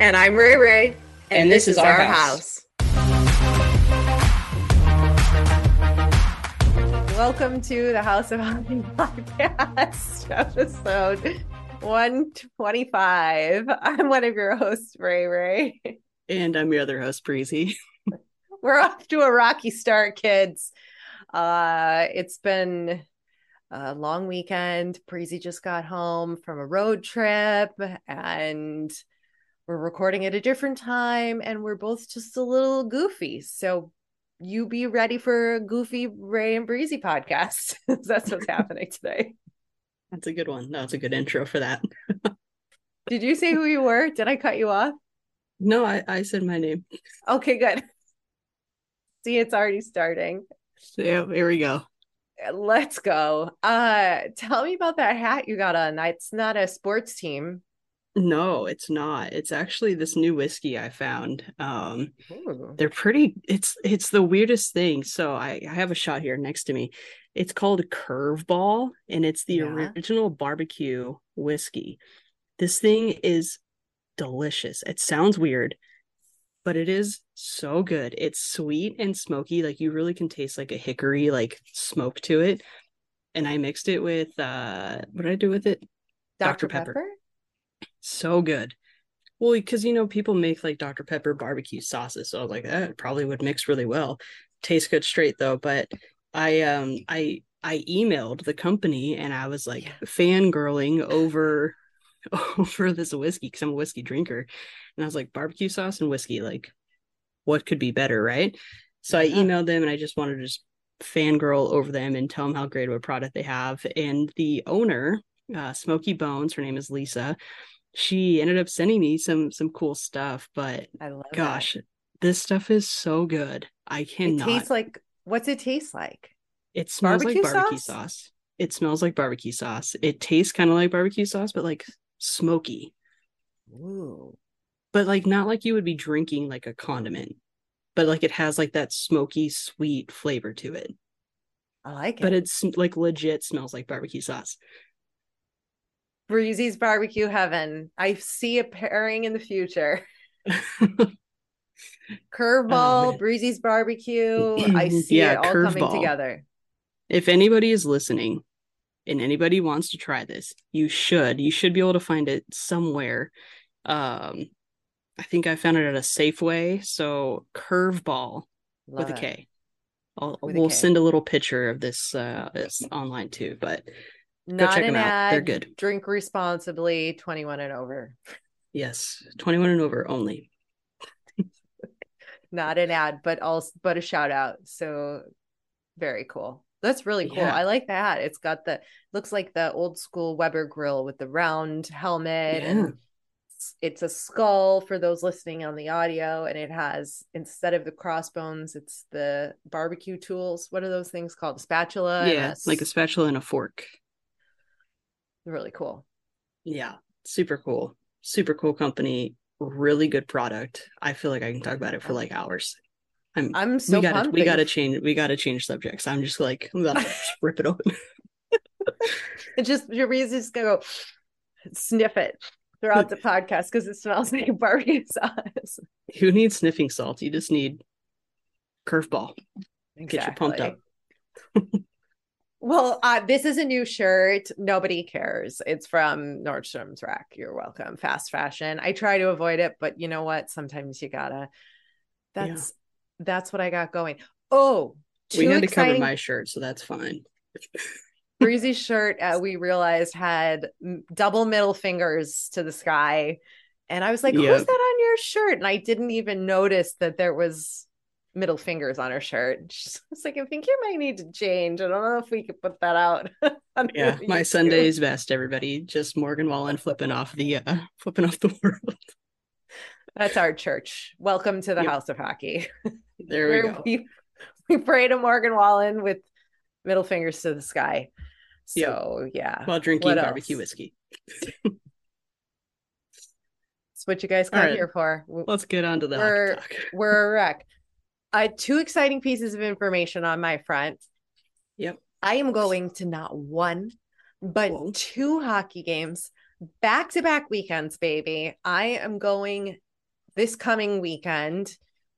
And I'm Rae Rae. And, And this is our house. Welcome to the House of Hockey podcast, episode 125. I'm one of your hosts, Rae Rae. And I'm your other host, Breezy. We're off to a rocky start, kids. Uh, it's been a long weekend. Breezy just got home from a road trip and we're recording at a different time and we're both just a little goofy. So you be ready for a goofy Rae and Breezy podcast. That's what's happening today. That's a good one. That's a good intro for that. Did you say who you were? Did I cut you off? No, I, I said my name. Okay, good. See, it's already starting. So, yeah, here we go. Let's go. Uh tell me about that hat you got on. It's not a sports team. No, it's not. It's actually this new whiskey I found. Um Ooh. they're pretty it's it's the weirdest thing. So I, I have a shot here next to me. It's called Curveball and it's the Yeah. original barbecue whiskey. This thing is delicious. It sounds weird, but it is so good. It's sweet and smoky. Like you really can taste like a hickory like smoke to it. And I mixed it with uh what did I do with it? Dr. Dr. Pepper. Pepper? So good. Well, because you know, people make like Dr. Pepper barbecue sauces. So I was like, that probably would mix really well. Tastes good straight though. But I um I I emailed the company and I was like fangirling over over this whiskey because I'm a whiskey drinker. And I was like, barbecue sauce and whiskey, like what could be better, right? So I emailed them and I just wanted to just fangirl over them and tell them how great of a product they have. And the owner, uh, Smoky Bones, her name is Lisa. She ended up sending me some some cool stuff, but I love that. gosh, this stuff is so good. I cannot. It tastes like what's it taste like? It smells Barbecue like barbecue sauce? sauce? It smells like barbecue sauce. It tastes kind of like barbecue sauce, but like smoky. Ooh. But like not like you would be drinking like a condiment. But like it has like that smoky, sweet flavor to it. I like it. But it's like legit smells like barbecue sauce. Breezy's barbecue heaven. I see a pairing in the future. Curveball, man. Breezy's barbecue. I see Yeah, it all coming together. if anybody is listening and anybody wants to try this, you should. You should be able to find it somewhere. Um I think I found it at a Safeway. So curveball with a. K. I'll, With we'll K. send a little picture of this uh this online too, but Not an out. They're good. Drink responsibly, 21 and over. yes, 21 and over only. Not an ad, but also but a shout out. So very cool. That's really cool. Yeah. I like that. It's got the looks like the old school Weber grill with the round helmet Yeah. and it's- a skull for those listening on the audio and it has instead of the crossbones it's the barbecue tools what are those things called a spatula yeah, a like a spatula and a fork. Really cool Yeah, super cool. super cool company, really good product. I feel like I can talk about it for like hours. I'm I'm so we gotta we gotta change we gotta change subjects. I'm just like I'm to rip it open. It just your reason just gonna go sniff it throughout the podcast because it smells like barbecue sauce. Who needs sniffing salt? You just need curveball. Get you pumped up. Well, uh, this is a new shirt. Nobody cares. It's from Nordstrom's Rack. You're welcome. Fast fashion. I try to avoid it, but you know what? Sometimes you gotta. Yeah. That's that's what I got going. Oh, we had to cover my shirt, so that's fine. Breezy's shirt. Uh, we realized had double middle fingers to the sky, and I was like, Yep. "Who's that on your shirt?" And I didn't even notice that there was middle fingers on her shirt. She's I was like, "I think you might need to change. I don't know if we could put that out." Yeah, my Sunday's best, everybody. Just Morgan Wallen flipping off the uh flipping off the world. That's our church. Welcome to the Yep. House of Hockey. There we go. we, we pray to Morgan Wallen with middle fingers to the sky. Yep. So yeah, While drinking barbecue whiskey. that's what you guys got right. here for. Let's get on to the We're-. We're a wreck. Uh, two exciting pieces of information on my front. Yep. I am going to not one, but Whoa. two hockey games, back to back weekends, baby. I am going this coming weekend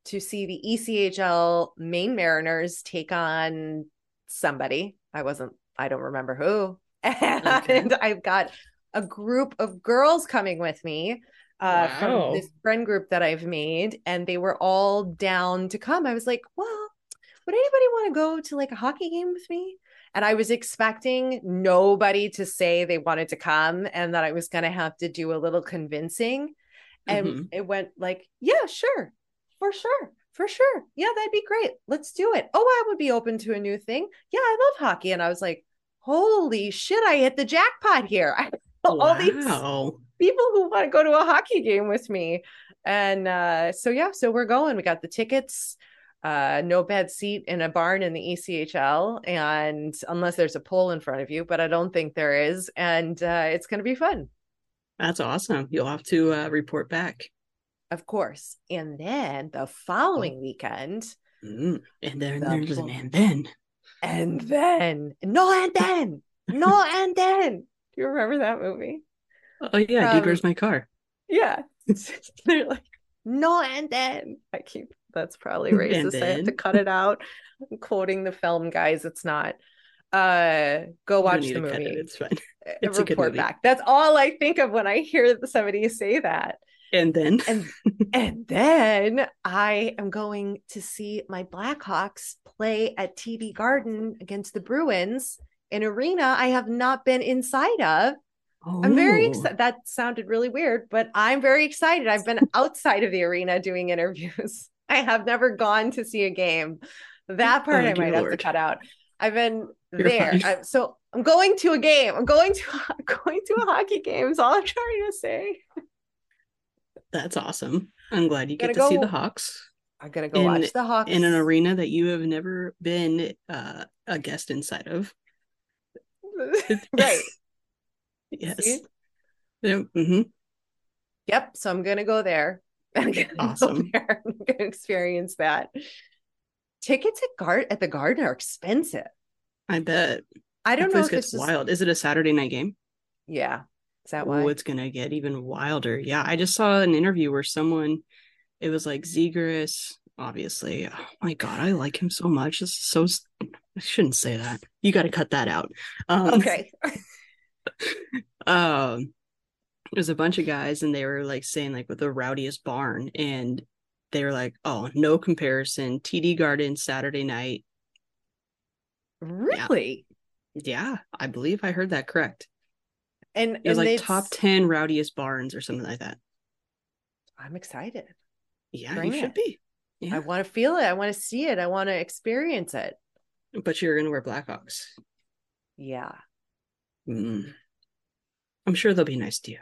to see the ECHL Maine Mariners take on somebody. I wasn't, I don't remember who. And I've got a group of girls coming with me uh, Wow. from this friend group that I've made, and they were all down to come. I was like, well, would anybody want to go to like a hockey game with me? And I was expecting nobody to say they wanted to come and that I was going to have to do a little convincing. And Mhm. it went like, yeah, sure, for sure, for sure. Yeah, that'd be great. Let's do it. Oh, I would be open to a new thing. Yeah, I love hockey. And I was like, holy shit, I hit the jackpot here. I all these people who want to go to a hockey game with me. And uh, so yeah, so we're going. We got the tickets. Uh, no bad seat in a barn in the ECHL, and unless there's a pole in front of you, but I don't think there is, and uh, it's going to be fun, That's awesome. You'll have to uh, report back. of course. And then the following weekend, Mm. And then The there's an and then. and then no, and then no, and then. Do you remember that movie? Oh yeah, From- dude, where's my car? Yeah. They're like, no, and then I keep that's probably racist. I have to cut it out. I'm quoting the film, guys. It's not. Uh go watch the cut it, movie. It's fine. uh, it's a good report movie. back. That's all I think of when I hear somebody say that. And then And and then I am going to see my Blackhawks play at TD Garden against the Bruins, an arena I have not been inside of. I'm very Oh, excited. That sounded really weird, but I'm very excited. I've been outside of the arena doing interviews. I have never gone to see a game. That part Oh, I might have to cut out. I've been You're there. fine. I- so I'm going to a game. I'm going to going to a hockey game. Is all I'm trying to say. That's awesome. I'm glad you Gotta get to see the Hawks I'm gonna go In- watch the Hawks in an arena that you have never been uh, a guest inside of. right. Yes. Mhm. Yep. So I'm gonna go there. I'm gonna go Awesome. there. I'm gonna experience that. Tickets at guard at the Garden are expensive. I bet. I don't That know if it's just wild. Is it a Saturday night game? yeah. Is that why? Oh, it's gonna get even wilder. Yeah, I just saw an interview where someone, it was like Zegras, obviously. Oh my god, I like him so much. This is so. I shouldn't say that. You got to cut that out. Um, okay. um there's a bunch of guys and they were like saying like with the rowdiest barn and they were like oh no comparison td garden saturday night Really? yeah i believe i heard that correct And it was and like top 10 rowdiest barns or something like that I'm excited. yeah Bring you should be Yeah. I want to feel it. I want to see it. I want to experience it. But you're gonna wear blackhawks Yeah. Mm. i'm sure they'll be nice to you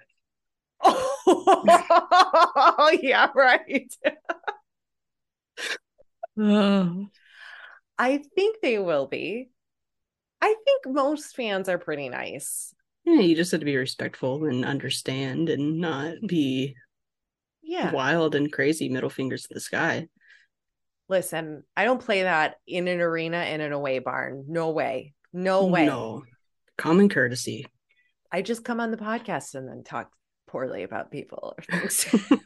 Oh, yeah, right. oh I think they will be. I think most fans are pretty nice. Yeah, you just have to be respectful and understand and not be Yeah. wild and crazy middle fingers to the sky. Listen, I don't play that in an arena in an away barn. No way. No way. No. Common courtesy. I just come on the podcast and then talk poorly about people or things. That's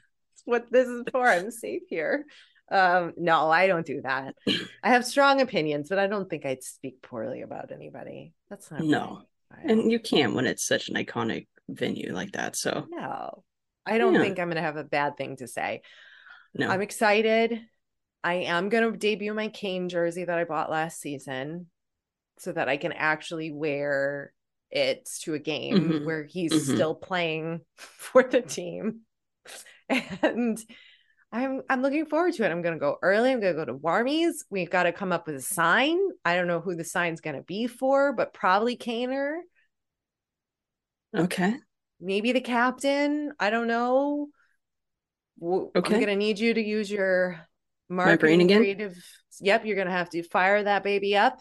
what this is for. I'm safe here. Um, no, I don't do that. I have strong opinions, but I don't think I'd speak poorly about anybody. That's not No. right. And you can't when it's such an iconic venue like that. So no, I don't Yeah. think I'm gonna have a bad thing to say. no. I'm excited. I am going to debut my Kane jersey that I bought last season so that I can actually wear it to a game Mhm. where he's Mhm. still playing for the team. And I'm I'm looking forward to it. I'm going to go early. I'm going to go to Warmies. We've got to come up with a sign. I don't know who the sign's going to be for, but probably Kaner, okay. maybe the captain. I don't know. Okay. I'm going to need you to use your brain again? creative. Yep, you're going to have to fire that baby up.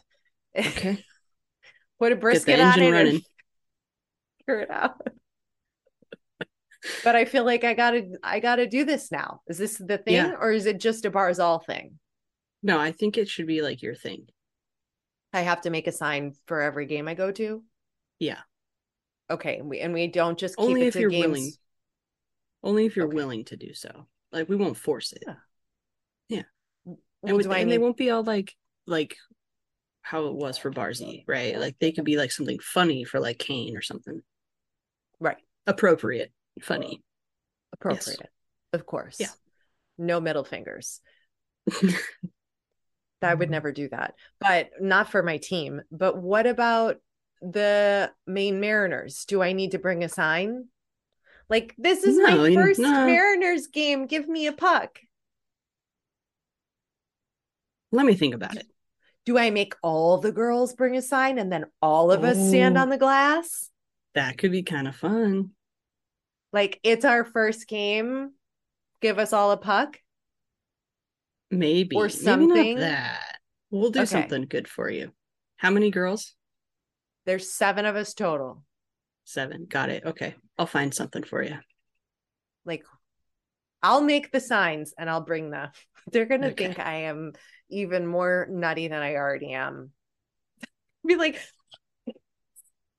Okay. Put a brisket on it running. and figure it out. but I feel like I gotta I gotta do this now. Is this the thing Yeah. or is it just a Barzal thing? No, I think it should be like your thing. I have to make a sign for every game I go to. Yeah. Okay, and we and we don't just keep Only it if to you're games. willing. Only if you're Okay. willing to do so. Like we won't force it. Yeah. And, with- and they won't be all like like how it was for Barzy, right? Like they can be like something funny for like Kane or something. right Appropriate, funny. appropriate? Of course. Yeah. No middle fingers. I would never do that, but not for my team. But what about the Maine Mariners? Do I need to bring a sign? Like, this is No, my first no. Mariners game. Give me a puck. Let me think about it. Do I make all the girls bring a sign and then all of us stand Oh. on the glass? That could be kind of fun. Like, it's our first game. Give us all a puck. Maybe. Or Maybe something. not that. We'll do Okay. something good for you. How many girls? There's seven of us total. Seven. Got it. Okay. I'll find something for you. like I'll make the signs and I'll bring them. They're gonna Okay. think I am even more nutty than I already am. Be like,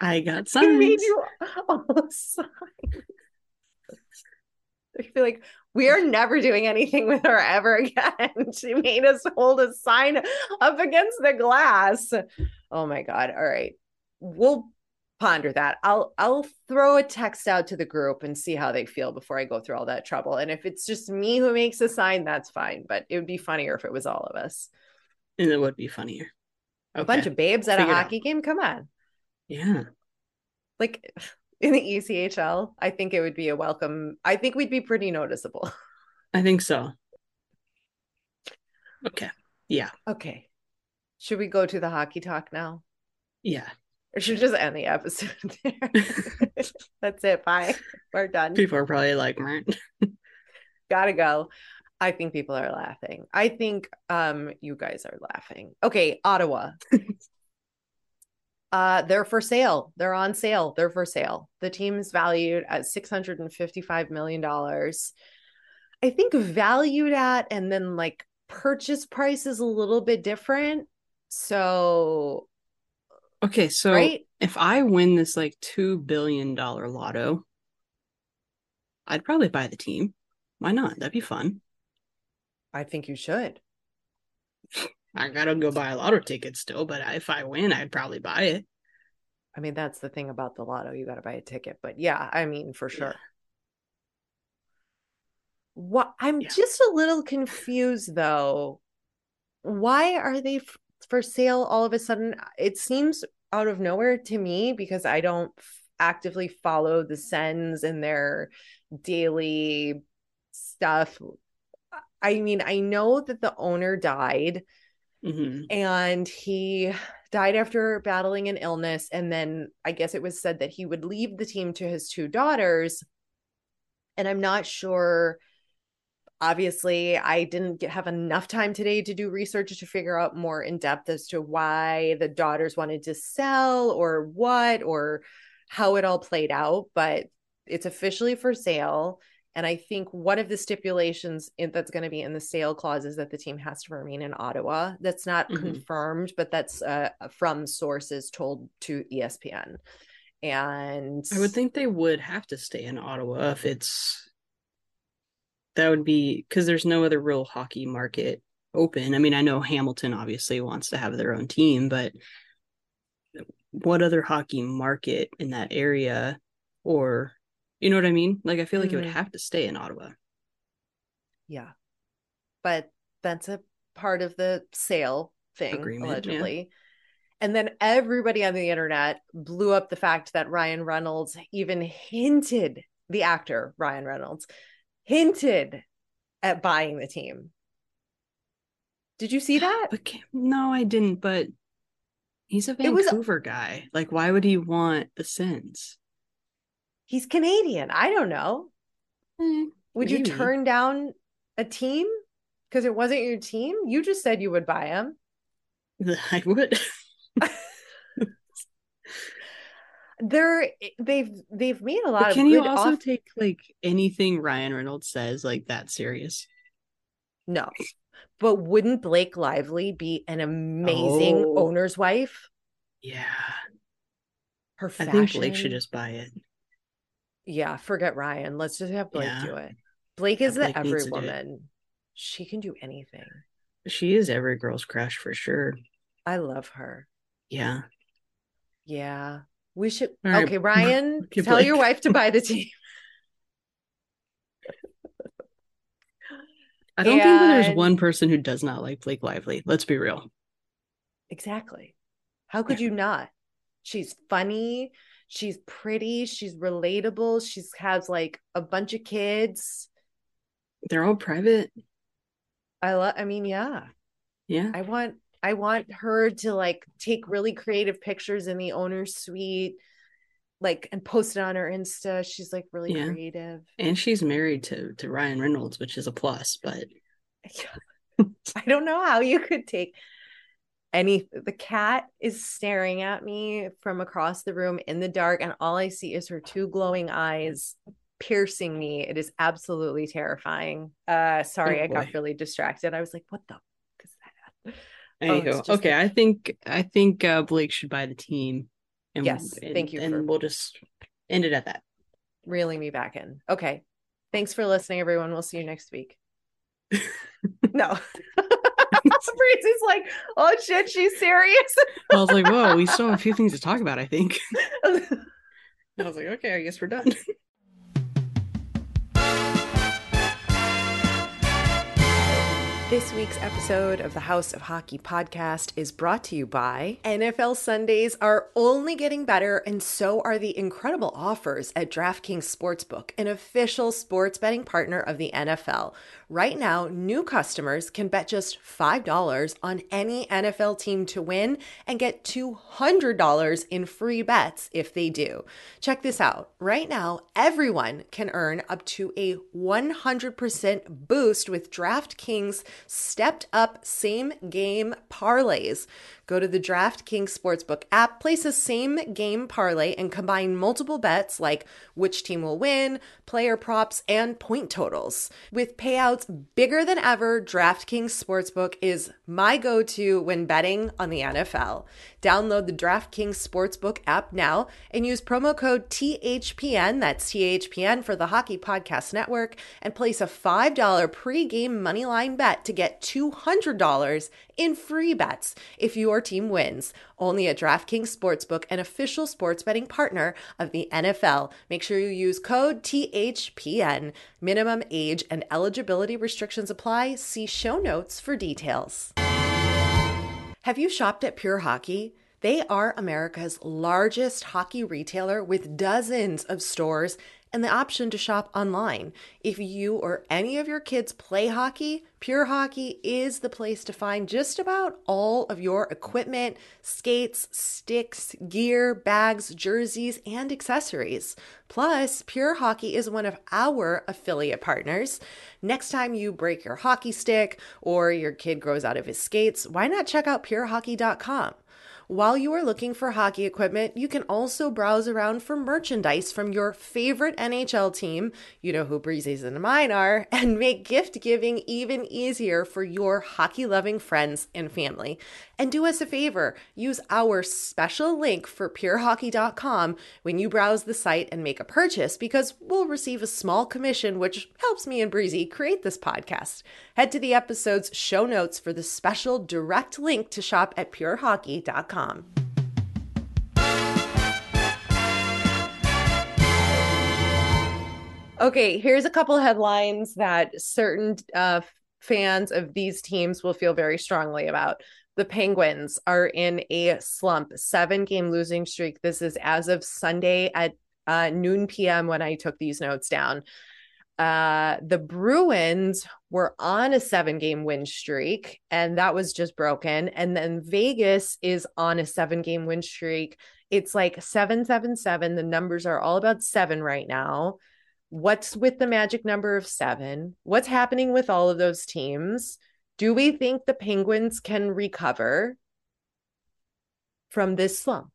I got I made signs. you all a sign. I feel like we are never doing anything with her ever again. She made us hold a sign up against the glass. Oh my god. All right. We'll ponder that. I'll I'll throw a text out to the group and see how they feel before I go through all that trouble. And if it's just me who makes a sign, that's fine. But it would be funnier if it was all of us. And it would be funnier. Okay. A bunch of babes at a Figure out. hockey game. Come on. Yeah. Like in the ECHL, I think it would be a welcome. I think we'd be pretty noticeable. I think so. Okay. Yeah. Okay. Should we go to the hockey talk now? Yeah. Or should just end the episode there? That's it. Bye. We're done. People are probably like. Gotta go. I think people are laughing. I think um you guys are laughing. Okay, Ottawa. uh they're for sale. They're on sale. They're for sale. The team is valued at 655 million dollars. I think valued at and then like purchase price is a little bit different. So, okay. So right? if I win this like $2 billion lotto, I'd probably buy the team. Why not? That'd be fun. I think you should. I gotta go buy a lotto ticket still, but if I win, I'd probably buy it. I mean, that's the thing about the lotto. You got to buy a ticket. But yeah, I mean, for sure. What I'm Yeah. just a little confused though. Why are they f- for sale all of a sudden? It seems out of nowhere to me because I don't f- actively follow the Sens and their daily stuff. I mean, I know that the owner died hmm and he died after battling an illness and then i guess it was said that he would leave the team to his two daughters and i'm not sure obviously i didn't get, have enough time today to do research to figure out more in depth as to why the daughters wanted to sell or what or how it all played out, but it's officially for sale. And I think one of the stipulations in, that's going to be in the sale clause is that the team has to remain in Ottawa. That's not Mhm. confirmed, but that's uh, from sources told to ESPN. And I would think they would have to stay in Ottawa if it's that would be because there's no other real hockey market open. I mean, I know Hamilton obviously wants to have their own team, but what other hockey market in that area or you know what I mean? Like I feel like it would Mhm. have to stay in Ottawa. Yeah. But that's a part of the sale thing, Agreement, yeah. allegedly. And then everybody on the internet blew up the fact that Ryan Reynolds even hinted, the actor Ryan Reynolds, hinted at buying the team. Did you see that? But no, I didn't, but he's a It was- Vancouver guy. Like why would he want the Sens? He's Canadian. I don't know. Eh, Would you turn down a team because it wasn't your team? You just said you would buy him. I would. They're they've they've made a lot But of can you also off- take like anything Ryan Reynolds says like that serious? No. But wouldn't Blake Lively be an amazing Oh. owner's wife? Yeah. Her I fashion. think Blake should just buy it. Yeah, forget Ryan. Let's just have Blake Yeah. do it. Blake Yeah, is the Blake every needs to do it. woman. She can do anything. She is every girl's crush for sure. I love her. Yeah. Yeah. We should right. Okay, Ryan, tell your wife to buy the team. I don't think that there's one person who does not like Blake Lively. Let's be real. Exactly. How could you not? She's funny, she's pretty, she's relatable, she's has like a bunch of kids. They're all private. I love I mean, yeah. Yeah. I want I want her to like take really creative pictures in the owner's suite, like and post it on her Insta. She's like really Yeah. creative. And she's married to to Ryan Reynolds, which is a plus, but I don't know how you could take any the cat is staring at me from across the room in the dark, and all I see is her two glowing eyes piercing me. It is absolutely terrifying. Uh sorry, Oh, I got really distracted. I was like, what the fuck is that? Oh, Anywho, just okay, like- I think I think uh, Blake should buy the team. And, Yes, and, thank you And for- we'll just end it at that. reeling me back in. Okay. Thanks for listening, everyone. We'll see you next week. no. Breezy's like, oh shit, she's serious. I was like, whoa, we still have a few things to talk about, I think. I was like, okay, I guess we're done. This week's episode of the House of Hockey podcast is brought to you by NFL Sundays are only getting better, and so are the incredible offers at DraftKings Sportsbook, an official sports betting partner of the NFL. Right now, new customers can bet just $5 on any NFL team to win and get $200 in free bets if they do. Check this out. Right now, everyone can earn up to a 100% boost with DraftKings stepped up same game parlays. Go to the DraftKings Sportsbook app, place a same game parlay, and combine multiple bets like which team will win, player props, and point totals. With payouts bigger than ever, DraftKings Sportsbook is my go to when betting on the NFL. Download the DraftKings Sportsbook app now and use promo code THPN, that's THPN for the Hockey Podcast Network, and place a $5 pregame moneyline bet to get $200 in free bets if your team wins. Only at DraftKings Sportsbook, an official sports betting partner of the NFL. Make sure you use code THPN. Minimum age and eligibility restrictions apply. See show notes for details. Have you shopped at Pure Hockey? They are America's largest hockey retailer with dozens of stores and the option to shop online. If you or any of your kids play hockey, Pure Hockey is the place to find just about all of your equipment, skates, sticks, gear, bags, jerseys, and accessories. Plus, Pure Hockey is one of our affiliate partners. Next time you break your hockey stick or your kid grows out of his skates, why not check out purehockey.com? While you are looking for hockey equipment, you can also browse around for merchandise from your favorite NHL team, you know who Breezy's and mine are, and make gift giving even easier for your hockey loving friends and family. And do us a favor use our special link for purehockey.com when you browse the site and make a purchase because we'll receive a small commission, which helps me and Breezy create this podcast. Head to the episode's show notes for the special direct link to shop at purehockey.com. Okay, here's a couple headlines that certain uh, fans of these teams will feel very strongly about. The Penguins are in a slump, seven game losing streak. This is as of Sunday at uh, noon PM when I took these notes down. Uh, the Bruins were on a seven game win streak, and that was just broken. And then Vegas is on a seven game win streak. It's like seven, seven, seven. The numbers are all about seven right now. What's with the magic number of seven? What's happening with all of those teams? Do we think the Penguins can recover from this slump?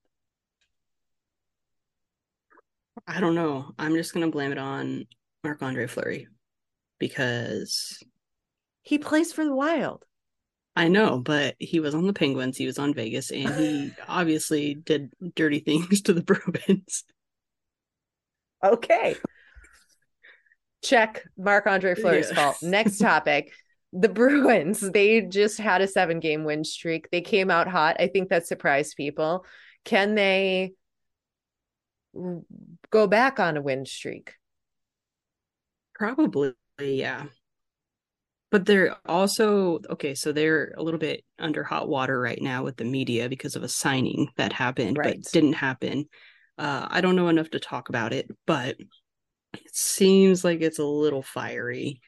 I don't know. I'm just going to blame it on Marc Andre Fleury because he plays for the Wild. I know, but he was on the Penguins, he was on Vegas, and he obviously did dirty things to the Bruins. Okay. Check Marc Andre Fleury's yeah. fault. Next topic. The Bruins, they just had a seven game win streak. They came out hot. I think that surprised people. Can they go back on a win streak? Probably, yeah. But they're also okay, so they're a little bit under hot water right now with the media because of a signing that happened right. but didn't happen. Uh, I don't know enough to talk about it, but it seems like it's a little fiery.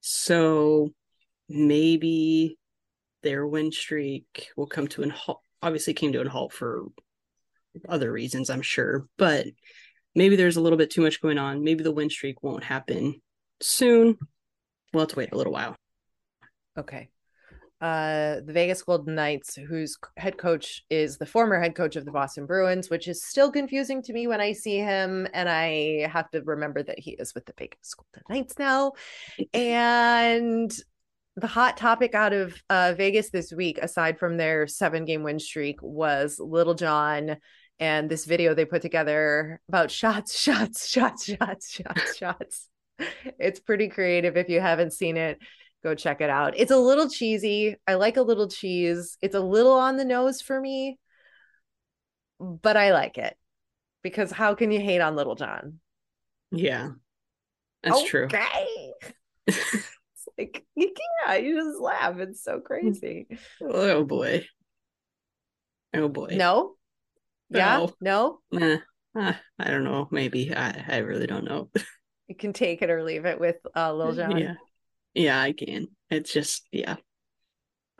So maybe their win streak will come to an halt. Obviously, came to an halt for other reasons, I'm sure, but maybe there's a little bit too much going on. Maybe the win streak won't happen soon. We'll have to wait a little while. Okay. Uh, the Vegas Golden Knights, whose head coach is the former head coach of the Boston Bruins, which is still confusing to me when I see him. And I have to remember that he is with the Vegas Golden Knights now. And the hot topic out of uh, Vegas this week, aside from their seven game win streak, was Lil Jon and this video they put together about shots, shots, shots, shots, shots, shots. It's pretty creative. If you haven't seen it, go check it out. It's a little cheesy. I like a little cheese. It's a little on the nose for me, but I like it because how can you hate on Lil Jon? Yeah, that's okay. true. it's like you can't. You just laugh. It's so hmm. crazy. Oh boy. Oh boy. No, yeah. No. Nah. I don't know. Maybe I. I really don't know. you can take it or leave it with uh, Lil Jon. Yeah. Yeah, I can. It's just yeah.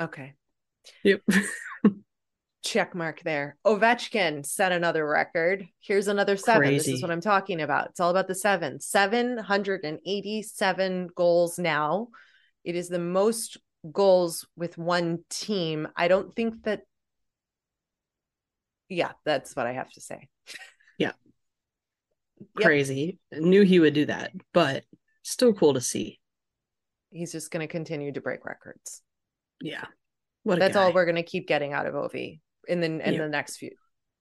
Okay. Yep. Check mark there. Ovechkin set another record. Here's another seven. Crazy. This is what I'm talking about. It's all about the seven. 787 goals now. It is the most goals with one team. I don't think that yeah, that's what I have to say. Yeah. Yep. Crazy. Knew he would do that, but still cool to see. He's just going to continue to break records. Yeah. What That's guy. all we're going to keep getting out of Ovi in the in the next few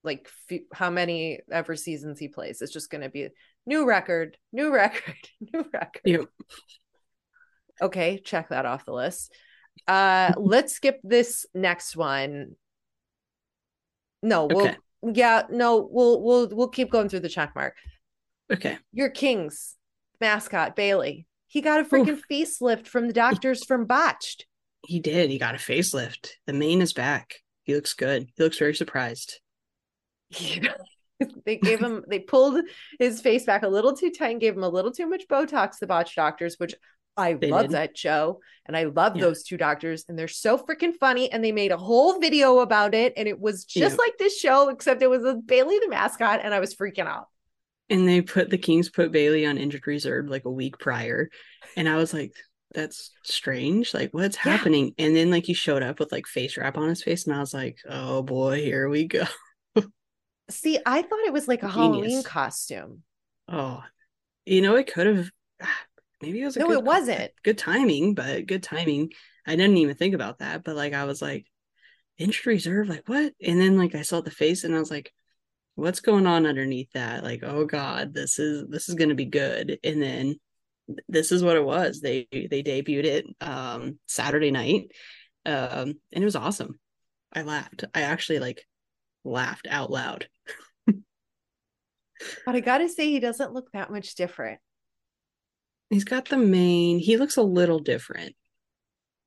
like few, how many ever seasons he plays. It's just going to be new record, new record, new record. Yep. Okay, check that off the list. Uh let's skip this next one no, we'll yeah, no, we'll we'll we'll keep going through the check mark. Okay. Your Kings mascot, Bailey. He got a freaking facelift from the doctors from Botched. He did. He got a facelift. The mane is back. He looks good. He looks very surprised. they gave him they pulled his face back a little too tight and gave him a little too much Botox, the botch doctors, which I they love did. that show and I love yeah. those two doctors and they're so freaking funny and they made a whole video about it and it was just yeah. like this show except it was a Bailey the mascot and I was freaking out. And they put the Kings put Bailey on injured reserve like a week prior and I was like that's strange. Like, what's Yeah. happening? And then like he showed up with like face wrap on his face, and I was like, oh boy, here we go. See, I thought it was like a Halloween costume. Oh, you know, it could have. Maybe it was a No, good, it wasn't. good timing, but good timing. I didn't even think about that, but like I was like, injured reserve, like what? And then like I saw the face, and I was like, what's going on underneath that? Like, oh god, this is this is gonna be good. And then this is what it was. They they debuted it um Saturday night, um, and it was awesome. I laughed. I actually like laughed out loud. But I gotta say, he doesn't look that much different. He's got the mane. He looks a little different,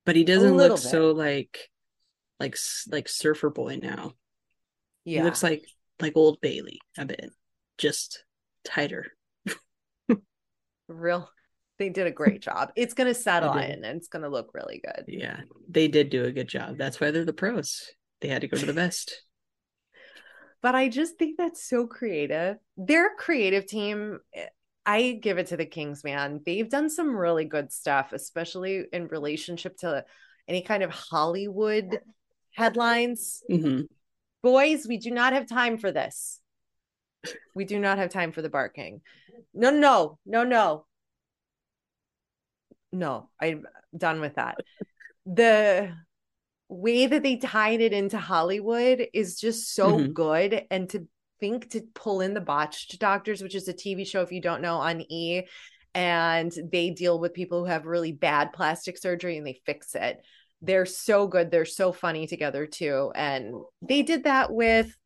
but he doesn't look bit. so like like like surfer boy now. Yeah. He looks like like old Bailey a bit, just tighter. real. They did a great job. It's gonna settle in and it's gonna look really good. Yeah, they did do a good job. That's why they're the pros. They had to go to the best. But I just think that's so creative. Their creative team, eh, I give it to the Kings, man. They've done some really good stuff, especially in relationship to any kind of Hollywood headlines. hmm Boys, we do not have time for this. We do not have time for the barking. No, no, no, no. No, I'm done with that. The way that they tied it into Hollywood is just so Mhm. good. And to think to pull in the Botched Doctors, which is a TV show, if you don't know, on E, and they deal with people who have really bad plastic surgery and they fix it. They're so good. They're so funny together too. And they did that with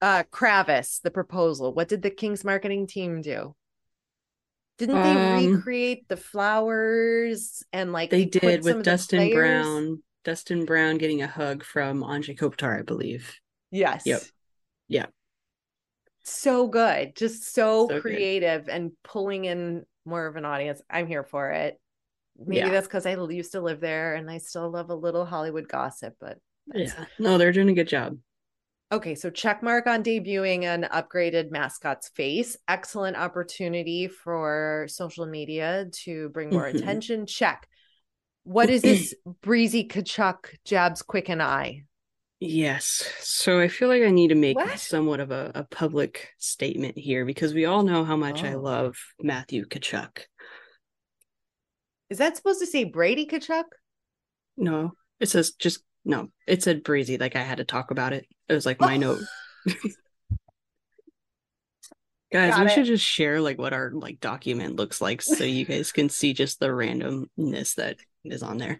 uh Kravis, the proposal. What did the King's marketing team do? Didn't they Um, recreate the flowers and like They did with Dustin Brown. Dustin Brown getting a hug from Anze Kopitar, I believe. Yes. Yep. Yeah. So good. Just so, So good. creative and pulling in more of an audience. I'm here for it. Maybe Yeah. that's because I used to live there and I still love a little Hollywood gossip, but Yeah. No, they're doing a good job. Okay, so check mark on debuting an upgraded mascot's face. Excellent opportunity for social media to bring more Mhm. attention. Check. What is this breezy Tkachuk jabs quick and eye? Yes. So I feel like I need to make What? somewhat of a, a public statement here because we all know how much I Oh. love Matthew Tkachuk. Is that supposed to say Brady Tkachuk? No, it says just no. It said breezy, like I had to talk about it. It was like my note. Guys, Got we it. should just share like what our like document looks like so you guys can see just the randomness that is on there.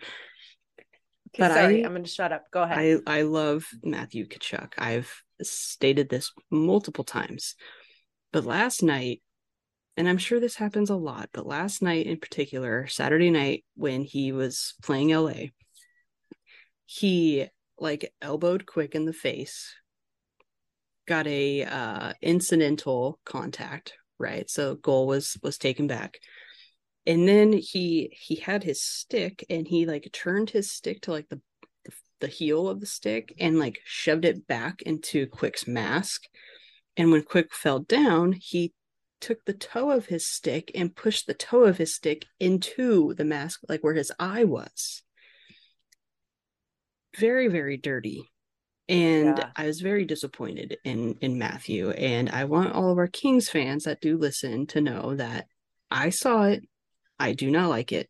Okay, But sorry, I- I'm going to shut up. Go ahead. I I love Matthew Tkachuk. I've stated this multiple times. But last night, and I'm sure this happens a lot, but last night in particular, Saturday night when he was playing LA, he like elbowed quick in the face, got a uh incidental contact, right? So goal was was taken back. And then he he had his stick and he like turned his stick to like the the, the heel of the stick and like shoved it back into Quick's mask. And when Quick fell down, he took the toe of his stick and pushed the toe of his stick into the mask, like where his eye was. Very, very dirty. And Yeah. I was very disappointed in in Matthew. And I want all of our Kings fans that do listen to know that I saw it. I do not like it.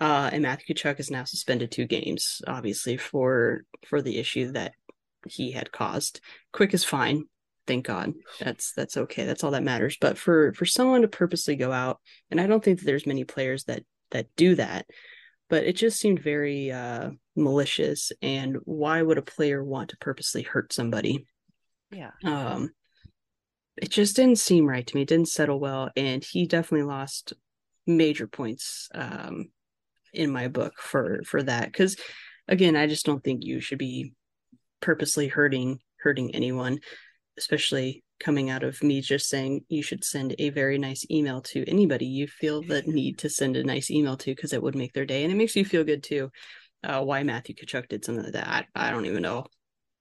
Uh, and Matthew Tkachuk is now suspended two games, obviously for for the issue that he had caused. Quick is fine, thank God. That's that's okay. That's all that matters. But for for someone to purposely go out, and I don't think that there's many players that that do that, but it just seemed very uh, malicious. And why would a player want to purposely hurt somebody? yeah. um it just didn't seem right to me it didn't settle well and he definitely lost major points um in my book for for that. Because again i just don't think you should be purposely hurting hurting anyone especially coming out of me just saying you should send a very nice email to anybody you feel the need to send a nice email to because it would make their day and it makes you feel good too. Uh, why matthew tkachuk did something like that I, I don't even know.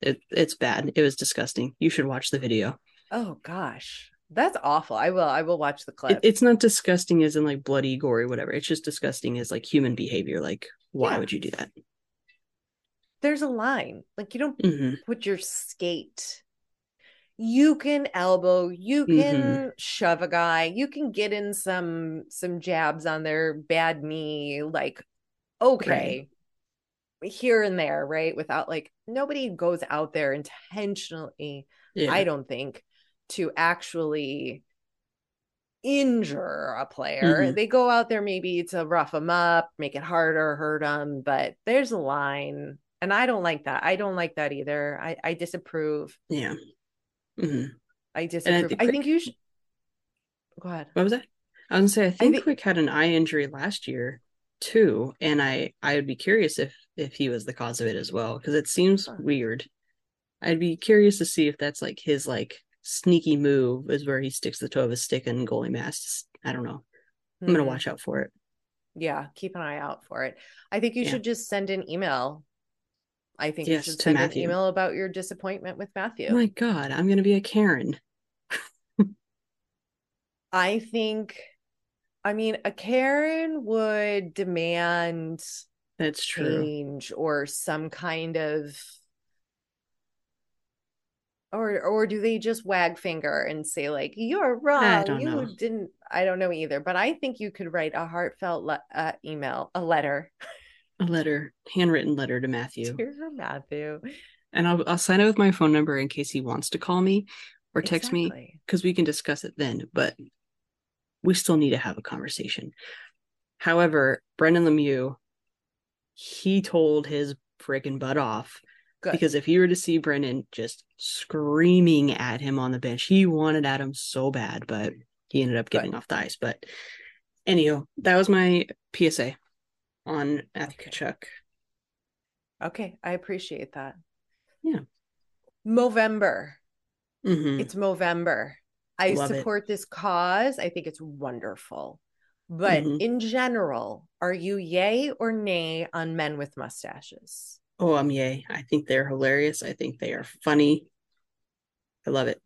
It, it's bad. It was disgusting. You should watch the video. Oh gosh. That's awful. I will. I will watch the It, clip. it's not disgusting as in like bloody, gory, whatever. It's just disgusting as like human behavior. Like, why Yeah. would you do that? There's a line. Like you don't hmm put your skate. You can elbow, you can shove a guy, you can get in some some jabs on their bad knee, like okay. Here and there, right? Without like nobody goes out there intentionally, Yeah. I don't think, to actually injure a player. Mhm. They go out there maybe to rough them up, make it harder, hurt them, but there's a line. And I don't like that. I don't like that either. I, I disapprove. yeah. hmm I disapprove. think I think you should go ahead. What was that? I was gonna say I think think- Quick had an eye injury last year too, and I I would be curious if if he was the cause of it as well because it seems Huh. weird. I'd be curious to see if that's like his like sneaky move is where he sticks the toe of his stick in goalie masks. I don't know. I'm gonna Mhm. watch out for it. Yeah, keep an eye out for it. I think you Yeah. should just send an email. I think Yes, you should send an email about your disappointment with Matthew. Oh my god, I'm gonna be a Karen. I think, I mean, a Karen would demand That's true. change or some kind of or or do they just wag finger and say like you're wrong you know. didn't i don't know either but i think you could write a heartfelt le- uh, email a letter A letter, handwritten letter to Matthew, to matthew and I'll I'll sign it with my phone number in case he wants to call me or text me because we can discuss it then, but we still need to have a conversation. However, Brendan Lemieux, he told his freaking butt off Good. because if you were to see Brendan just screaming at him on the bench, he wanted at him so bad, but he ended up getting off the ice. But anyhow, that was my PSA on Matthew. Tkachuk. okay i appreciate that Yeah. movember Mhm. it's movember i Love it. support this cause i think it's wonderful but Mhm. in general are you yay or nay on men with mustaches Oh, I'm yay. I think they're hilarious. I think they are funny. I love it.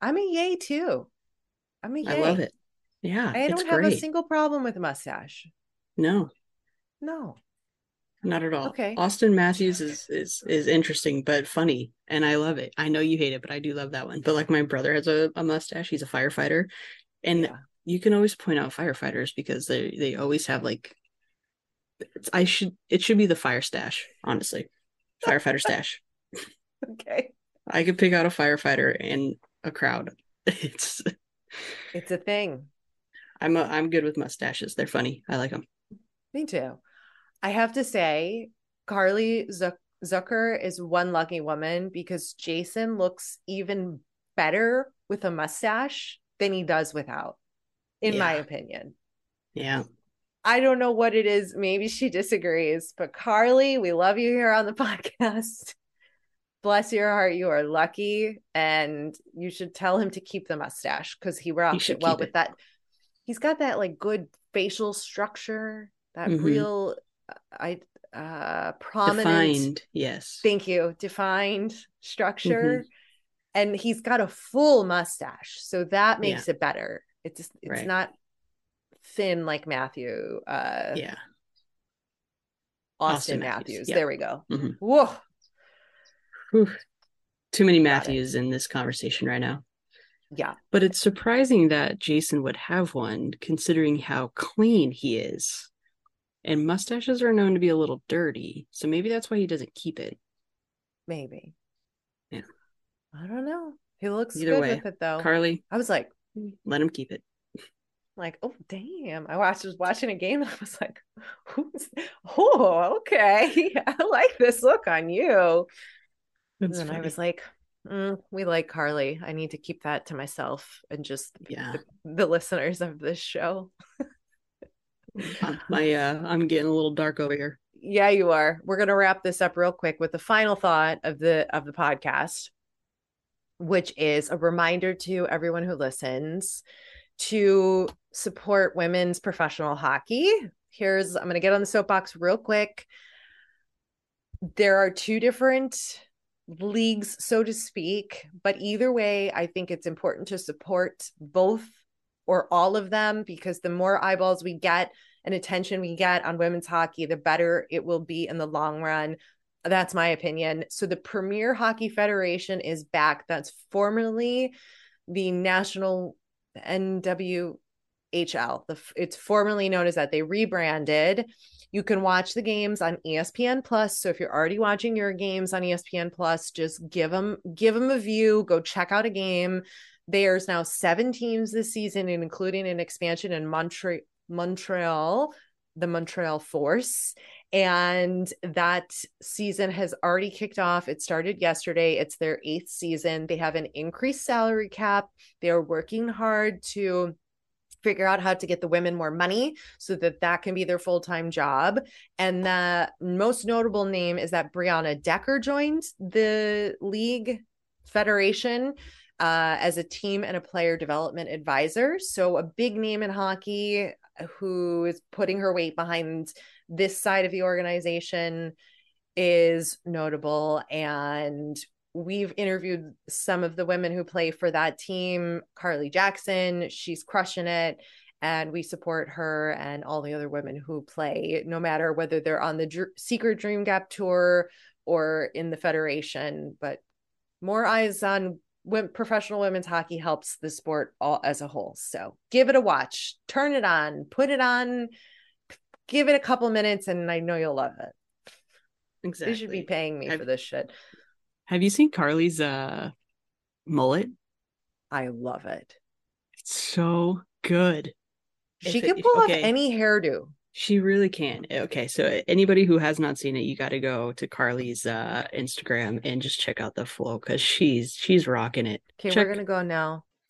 I'm a yay too. I'm a yay. I love it. Yeah, I don't have great. a single problem with a mustache. No, No. not at all. Okay. Austin Matthews is is is interesting but funny, and I love it. I know you hate it, but I do love that one. But like my brother has a, a mustache. He's a firefighter, and Yeah. you can always point out firefighters because they they always have like. it's- I should it should be the fire stash, honestly, firefighter stash. Okay. I could pick out a firefighter in a crowd. It's It's a thing. I'm a, I'm good with mustaches. They're funny. I like them. Me too. I have to say, Carly Zuck- Zucker is one lucky woman because Jason looks even better with a mustache than he does without, in my opinion. Yeah. I don't know what it is. Maybe she disagrees, but Carly, we love you here on the podcast. Bless your heart, you are lucky, and you should tell him to keep the mustache because he should it well with it. that. He's got that like good facial structure, that Mhm. real, I uh prominent. Defined. Yes. Thank you, defined Mm-hmm. structure, and he's got a full mustache, so that makes it better. It's just, it's Right. not thin like Matthew. Uh, yeah. Austin, Austin Matthews. Matthews, yeah. There we go. Mhm. Whoa. Whew. Too many Matthews in this conversation right now. Yeah. But it's surprising that Jason would have one considering how clean he is. And mustaches are known to be a little dirty. So maybe that's why he doesn't keep it. Maybe. Yeah. I don't know. He looks Either good way, with it though. Carly, I was like, hmm. let him keep it. like, oh damn. I watched was watching a game and I was like, who's oh, okay. I like this look on you. That's and then I was like, mm, we like Carly. I need to keep that to myself and just Yeah. the, the listeners of this show. Uh, my uh I'm getting a little dark over here. yeah you are we're going to wrap this up real quick with the final thought of the of the podcast which is a reminder to everyone who listens to support women's professional hockey here's i'm going to get on the soapbox real quick there are two different leagues, so to speak. But either way, I think it's important to support both or all of them because the more eyeballs we get and attention we get on women's hockey, the better it will be in the long run. That's my opinion. So the Premier Hockey Federation is back. That's formerly the National NWHL. The, it's formerly known as that. They rebranded. You can watch the games on ESPN Plus. So if you're already watching your games on ESPN Plus, just give them give them a view. Go check out a game. There's now seven teams this season, including an expansion in Montreal. Montreal, the Montreal Force. And that season has already kicked off. It started yesterday. It's their eighth season. They have an increased salary cap. They are working hard to figure out how to get the women more money so that that can be their full-time job. And the most notable name is that brianna decker joined the league federation uh, as a team and a player development advisor. So a big name in hockey who is putting her weight behind this side of the organization is notable. And we've interviewed some of the women who play for that team carly jackson she's crushing it and we support her and all the other women who play no matter whether they're on the Dr- secret dream gap tour or in the federation but more eyes on professional women's hockey helps the sport all as a whole. So give it a watch, turn it on, put it on, give it a couple minutes, and I know you'll love it. Exactly. They should be paying me have, for this shit. Have you seen Carly's uh mullet? I love it. It's so good. She if can pull it, okay. off any hairdo. She really can. Okay, so anybody who has not seen it, you got to go to Carly's uh, Instagram and just check out the flow because she's she's rocking it. Okay, check- we're gonna go now.